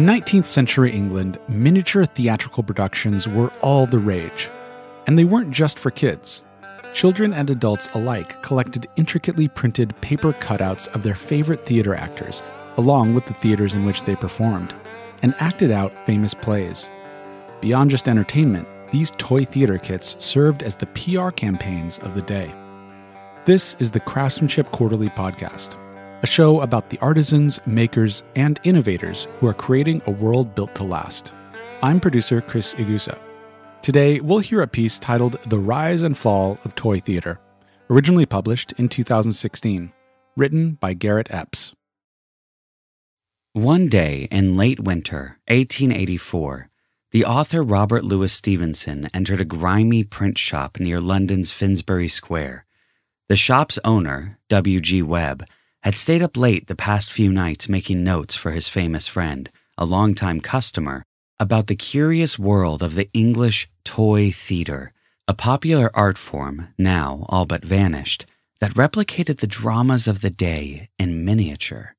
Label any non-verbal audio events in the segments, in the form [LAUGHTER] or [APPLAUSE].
In 19th century England, miniature theatrical productions were all the rage. And they weren't just for kids. Children and adults alike collected intricately printed paper cutouts of their favorite theater actors, along with the theaters in which they performed, and acted out famous plays. Beyond just entertainment, these toy theater kits served as the PR campaigns of the day. This is the Craftsmanship Quarterly Podcast, a show about the artisans, makers, and innovators who are creating a world built to last. I'm producer Chris Igusa. Today, we'll hear a piece titled The Rise and Fall of Toy Theater, originally published in 2016, written by Garrett Epps. One day in late winter, 1884, the author Robert Louis Stevenson entered a grimy print shop near London's Finsbury Square. The shop's owner, W.G. Webb, had stayed up late the past few nights making notes for his famous friend, a longtime customer, about the curious world of the English toy theater, a popular art form, now all but vanished, that replicated the dramas of the day in miniature.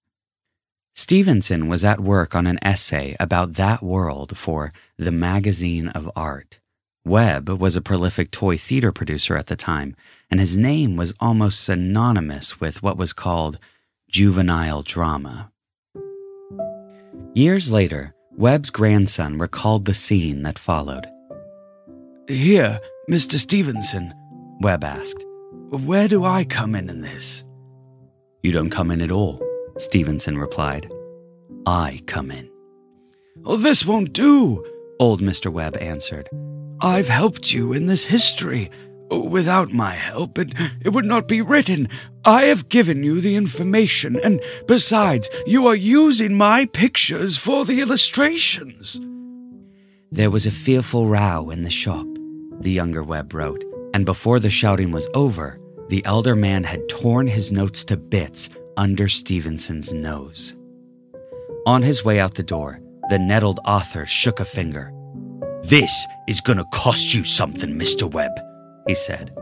Stevenson was at work on an essay about that world for The Magazine of Art. Webb was a prolific toy theater producer at the time, and his name was almost synonymous with what was called juvenile drama. Years later, Webb's grandson recalled the scene that followed. Here, Mr. Stevenson, Webb asked, where do I come in in this? You don't come in at all, Stevenson replied. I come in. Oh, this won't do, old Mr. Webb answered. I've helped you in this history. Without my help, it, it would not be written. I have given you the information, and besides, you are using my pictures for the illustrations. There was a fearful row in the shop, the younger Webb wrote, and before the shouting was over, the elder man had torn his notes to bits under Stevenson's nose. On his way out the door, the nettled author shook a finger. This is to cost you something, Mr. Webb he said.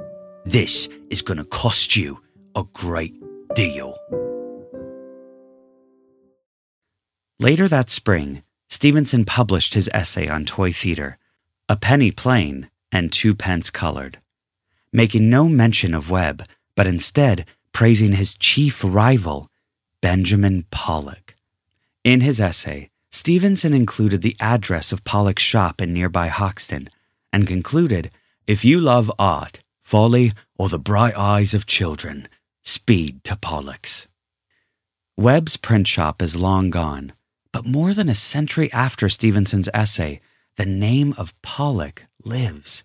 This is to cost you a great deal. Later that spring, Stevenson published his essay on toy theater, a penny plain and two pence colored, making no mention of Webb, but instead praising his chief rival, Benjamin Pollock. In his essay, Stevenson included the address of Pollock's shop in nearby Hoxton and concluded if you love art, folly, or the bright eyes of children, speed to Pollock's. Webb's print shop is long gone, but more than a century after Stevenson's essay, the name of Pollock lives.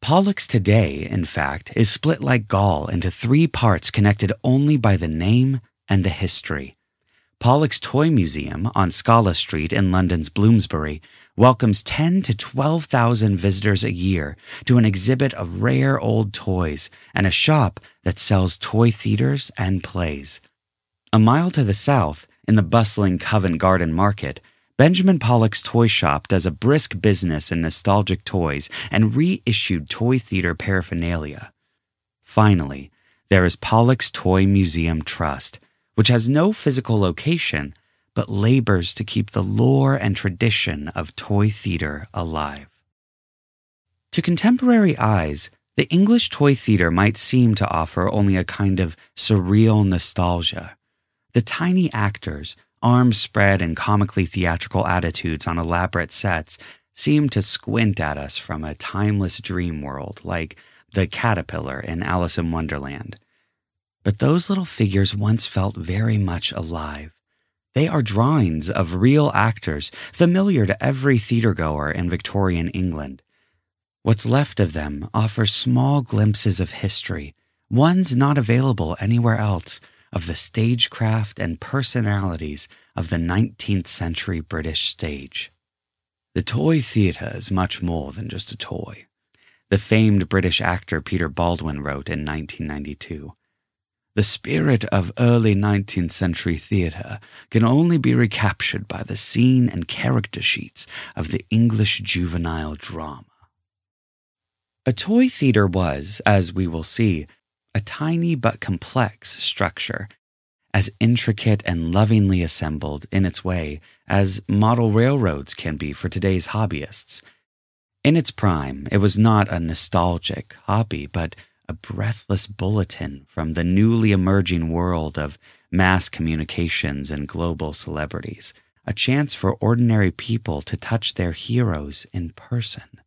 Pollock's today, in fact, is split like Gaul into three parts connected only by the name and the history. Pollock's Toy Museum on Scala Street in London's Bloomsbury welcomes 10 to 12,000 visitors a year to an exhibit of rare old toys and a shop that sells toy theaters and plays. A mile to the south, in the bustling Covent Garden Market, Benjamin Pollock's toy shop does a brisk business in nostalgic toys and reissued toy theater paraphernalia. Finally, there is Pollock's Toy Museum Trust, which has no physical location but labors to keep the lore and tradition of toy theater alive. To contemporary eyes, the English toy theater might seem to offer only a kind of surreal nostalgia. The tiny actors, arms spread in comically theatrical attitudes on elaborate sets, seem to squint at us from a timeless dream world like the caterpillar in Alice in Wonderland. But those little figures once felt very much alive. They are drawings of real actors familiar to every theatergoer in Victorian England. What's left of them offers small glimpses of history, ones not available anywhere else, of the stagecraft and personalities of the 19th century British stage. The toy theatre is much more than just a toy. The famed British actor Peter Baldwin wrote in 1992. The spirit of early 19th century theatre can only be recaptured by the scene and character sheets of the English juvenile drama. A toy theatre was, as we will see, a tiny but complex structure, as intricate and lovingly assembled in its way as model railroads can be for today's hobbyists. In its prime, it was not a nostalgic hobby, but a breathless bulletin from the newly emerging world of mass communications and global celebrities, a chance for ordinary people to touch their heroes in person.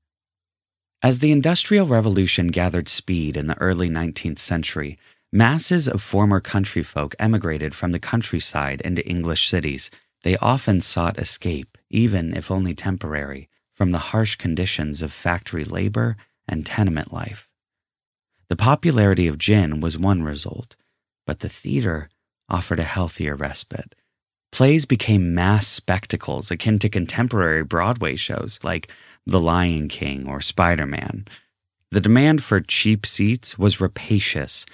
As the Industrial Revolution gathered speed in the early 19th century, masses of former country folk emigrated from the countryside into English cities. They often sought escape, even if only temporary, from the harsh conditions of factory labor and tenement life. The popularity of gin was one result, but the theater offered a healthier respite. Plays became mass spectacles akin to contemporary Broadway shows like The Lion King or Spider Man. The demand for cheap seats was rapacious.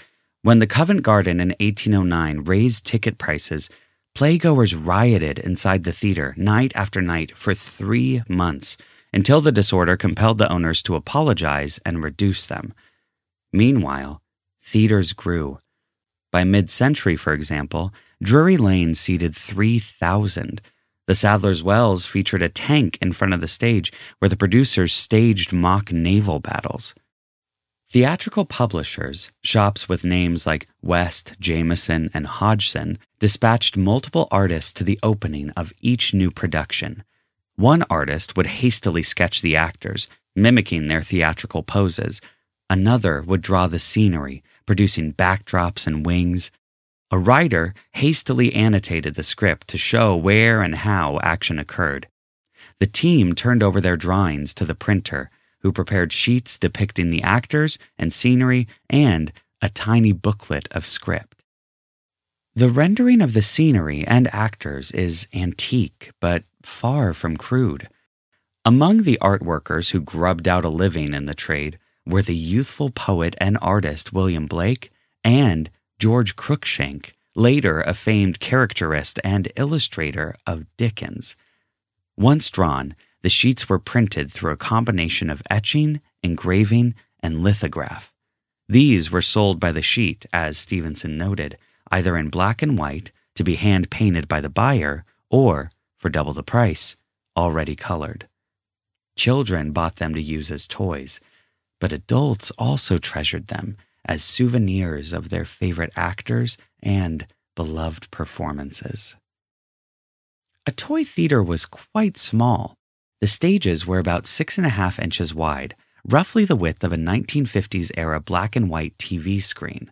When the Covent Garden in 1809 raised ticket prices, playgoers rioted inside the theater night after night for three months until the disorder compelled the owners to apologize and reduce them. Meanwhile, theaters grew. By mid century, for example, Drury Lane seated 3,000. The Sadler's Wells featured a tank in front of the stage where the producers staged mock naval battles. Theatrical publishers, shops with names like West, Jameson, and Hodgson, dispatched multiple artists to the opening of each new production. One artist would hastily sketch the actors, mimicking their theatrical poses, Another would draw the scenery, producing backdrops and wings. A writer hastily annotated the script to show where and how action occurred. The team turned over their drawings to the printer, who prepared sheets depicting the actors and scenery and a tiny booklet of script. The rendering of the scenery and actors is antique, but far from crude. Among the art workers who grubbed out a living in the trade were the youthful poet and artist William Blake and George Cruikshank, later a famed caricaturist and illustrator of Dickens. Once drawn, the sheets were printed through a combination of etching, engraving, and lithograph. These were sold by the sheet, as Stevenson noted, either in black and white to be hand painted by the buyer or, for double the price, already colored. Children bought them to use as toys, but adults also treasured them as souvenirs of their favorite actors and beloved performances. A toy theater was quite small. The stages were about six and a half inches wide, roughly the width of a 1950s era black and white TV screen.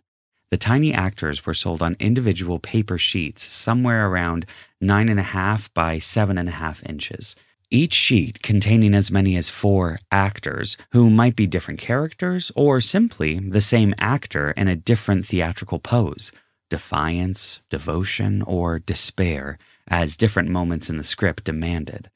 The tiny actors were sold on individual paper sheets, somewhere around nine and a half by seven and a half inches each sheet containing as many as four actors who might be different characters or simply the same actor in a different theatrical pose defiance, devotion, or despair, as different moments in the script demanded.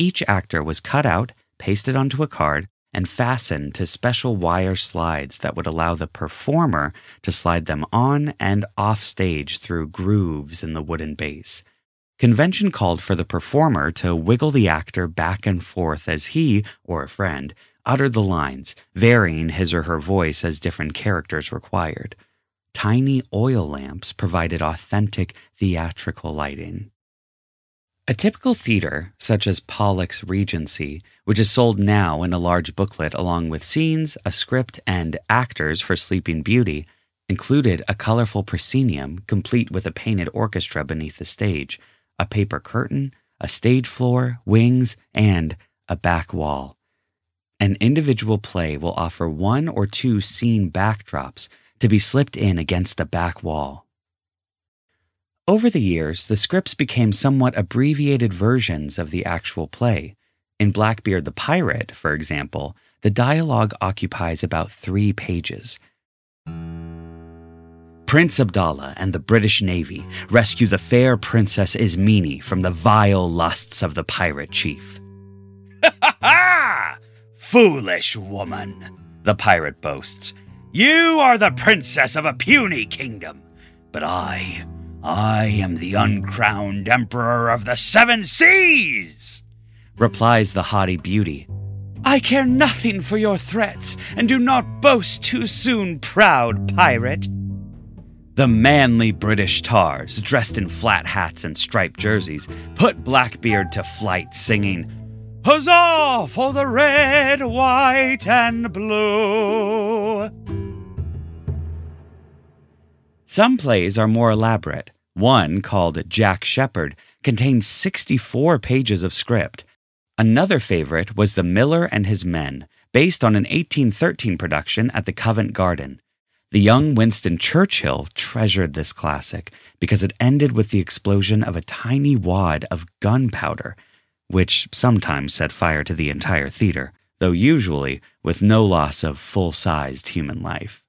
Each actor was cut out, pasted onto a card, and fastened to special wire slides that would allow the performer to slide them on and off stage through grooves in the wooden base. Convention called for the performer to wiggle the actor back and forth as he, or a friend, uttered the lines, varying his or her voice as different characters required. Tiny oil lamps provided authentic theatrical lighting. A typical theater, such as Pollock's Regency, which is sold now in a large booklet along with scenes, a script, and actors for Sleeping Beauty, included a colorful proscenium complete with a painted orchestra beneath the stage, a paper curtain, a stage floor, wings, and a back wall. An individual play will offer one or two scene backdrops to be slipped in against the back wall. Over the years, the scripts became somewhat abbreviated versions of the actual play. In Blackbeard the Pirate, for example, the dialogue occupies about three pages. Prince Abdallah and the British Navy rescue the fair Princess Ismini from the vile lusts of the pirate chief. Ha ha ha! Foolish woman, the pirate boasts. You are the princess of a puny kingdom, but I, I am the uncrowned emperor of the seven seas, replies the haughty beauty. I care nothing for your threats, and do not boast too soon, proud pirate. The manly British tars, dressed in flat hats and striped jerseys, put Blackbeard to flight, singing, Huzzah for the red, white, and blue! Some plays are more elaborate. One, called Jack Sheppard, contains 64 pages of script. Another favorite was The Miller and His Men, based on an 1813 production at the Covent Garden. The young Winston Churchill treasured this classic because it ended with the explosion of a tiny wad of gunpowder, which sometimes set fire to the entire theater, though usually with no loss of full sized human life.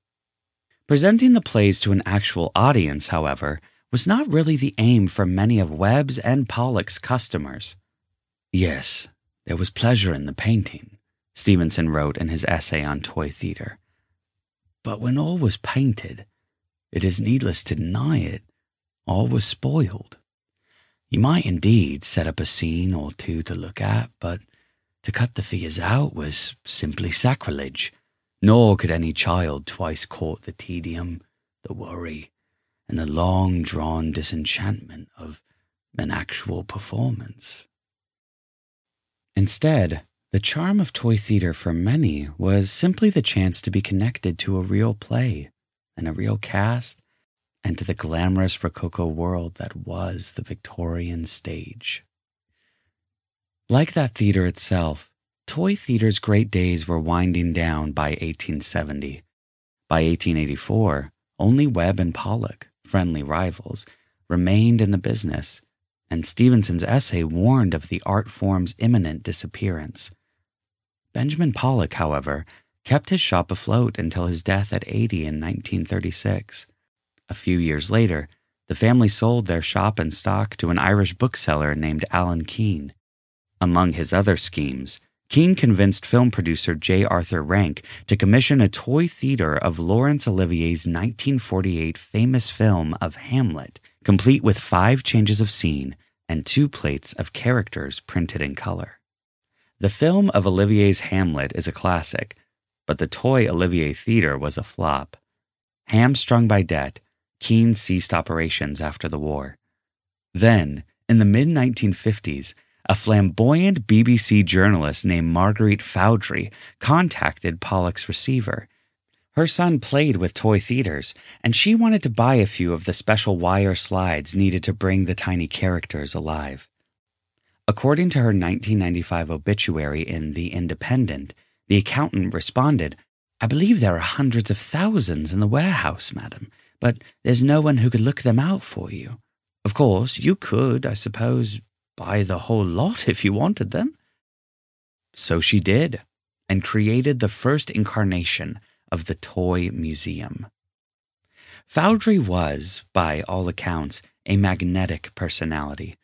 Presenting the plays to an actual audience, however, was not really the aim for many of Webb's and Pollock's customers. Yes, there was pleasure in the painting, Stevenson wrote in his essay on toy theater. But when all was painted, it is needless to deny it, all was spoiled. You might indeed set up a scene or two to look at, but to cut the figures out was simply sacrilege, nor could any child twice court the tedium, the worry, and the long drawn disenchantment of an actual performance. Instead, the charm of toy theater for many was simply the chance to be connected to a real play and a real cast and to the glamorous Rococo world that was the Victorian stage. Like that theater itself, toy theater's great days were winding down by 1870. By 1884, only Webb and Pollock, friendly rivals, remained in the business, and Stevenson's essay warned of the art form's imminent disappearance. Benjamin Pollock, however, kept his shop afloat until his death at 80 in 1936. A few years later, the family sold their shop and stock to an Irish bookseller named Alan Keene. Among his other schemes, Keene convinced film producer J. Arthur Rank to commission a toy theater of Laurence Olivier's 1948 famous film of Hamlet, complete with five changes of scene and two plates of characters printed in color. The film of Olivier's Hamlet is a classic, but the toy Olivier Theater was a flop. Hamstrung by debt, Keene ceased operations after the war. Then, in the mid 1950s, a flamboyant BBC journalist named Marguerite Fawdry contacted Pollock's receiver. Her son played with toy theaters, and she wanted to buy a few of the special wire slides needed to bring the tiny characters alive. According to her 1995 obituary in The Independent, the accountant responded, I believe there are hundreds of thousands in the warehouse, madam, but there's no one who could look them out for you. Of course, you could, I suppose, buy the whole lot [LAUGHS] if you wanted them. So she did, and created the first incarnation of the Toy Museum. Fawdry was, by all accounts, a magnetic personality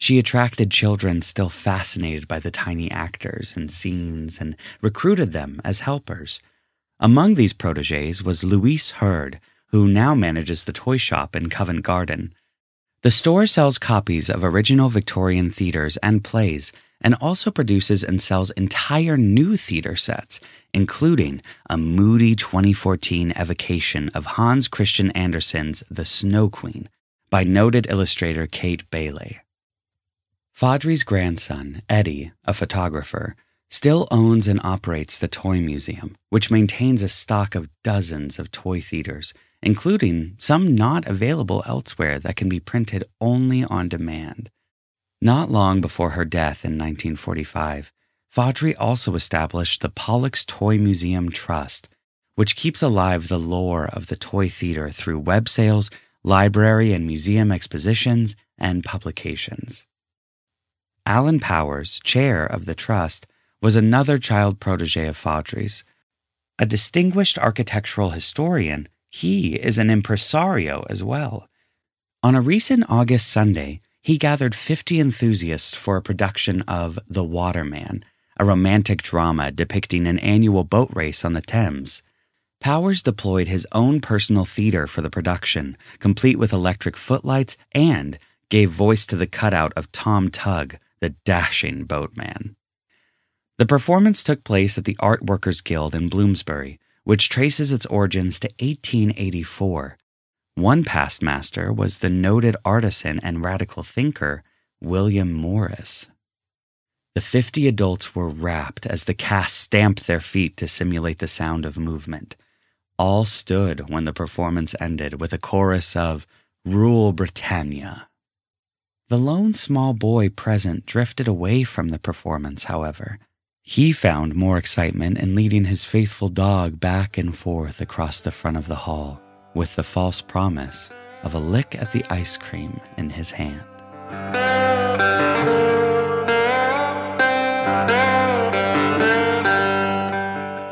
she attracted children still fascinated by the tiny actors and scenes and recruited them as helpers. Among these proteges was Louise Hurd, who now manages the toy shop in Covent Garden. The store sells copies of original Victorian theaters and plays and also produces and sells entire new theater sets, including a moody 2014 evocation of Hans Christian Andersen's The Snow Queen by noted illustrator Kate Bailey. Fawdry's grandson, Eddie, a photographer, still owns and operates the Toy Museum, which maintains a stock of dozens of toy theaters, including some not available elsewhere that can be printed only on demand. Not long before her death in 1945, Fawdry also established the Pollock's Toy Museum Trust, which keeps alive the lore of the toy theater through web sales, library and museum expositions, and publications. Alan Powers, chair of the trust, was another child protege of Fawdry's. A distinguished architectural historian, he is an impresario as well. On a recent August Sunday, he gathered 50 enthusiasts for a production of The Waterman, a romantic drama depicting an annual boat race on the Thames. Powers deployed his own personal theater for the production, complete with electric footlights, and gave voice to the cutout of Tom Tug, the dashing boatman. The performance took place at the Art Workers Guild in Bloomsbury, which traces its origins to 1884. One past master was the noted artisan and radical thinker William Morris. The 50 adults were rapt as the cast stamped their feet to simulate the sound of movement. All stood when the performance ended with a chorus of Rule Britannia. The lone small boy present drifted away from the performance, however. He found more excitement in leading his faithful dog back and forth across the front of the hall with the false promise of a lick at the ice cream in his hand.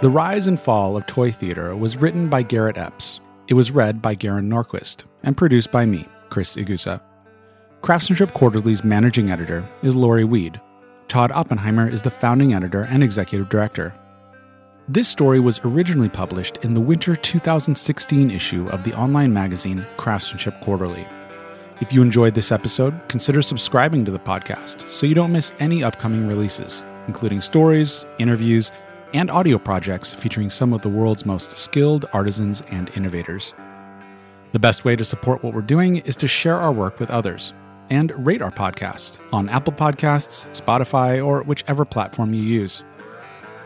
The Rise and Fall of Toy Theater was written by Garrett Epps. It was read by Garen Norquist and produced by me, Chris Igusa. Craftsmanship Quarterly's managing editor is Lori Weed. Todd Oppenheimer is the founding editor and executive director. This story was originally published in the winter 2016 issue of the online magazine Craftsmanship Quarterly. If you enjoyed this episode, consider subscribing to the podcast so you don't miss any upcoming releases, including stories, interviews, and audio projects featuring some of the world's most skilled artisans and innovators. The best way to support what we're doing is to share our work with others and rate our podcast on Apple Podcasts, Spotify, or whichever platform you use.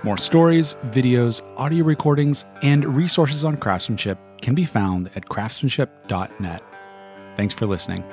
More stories, videos, audio recordings, and resources on craftsmanship can be found at craftsmanship.net. Thanks for listening.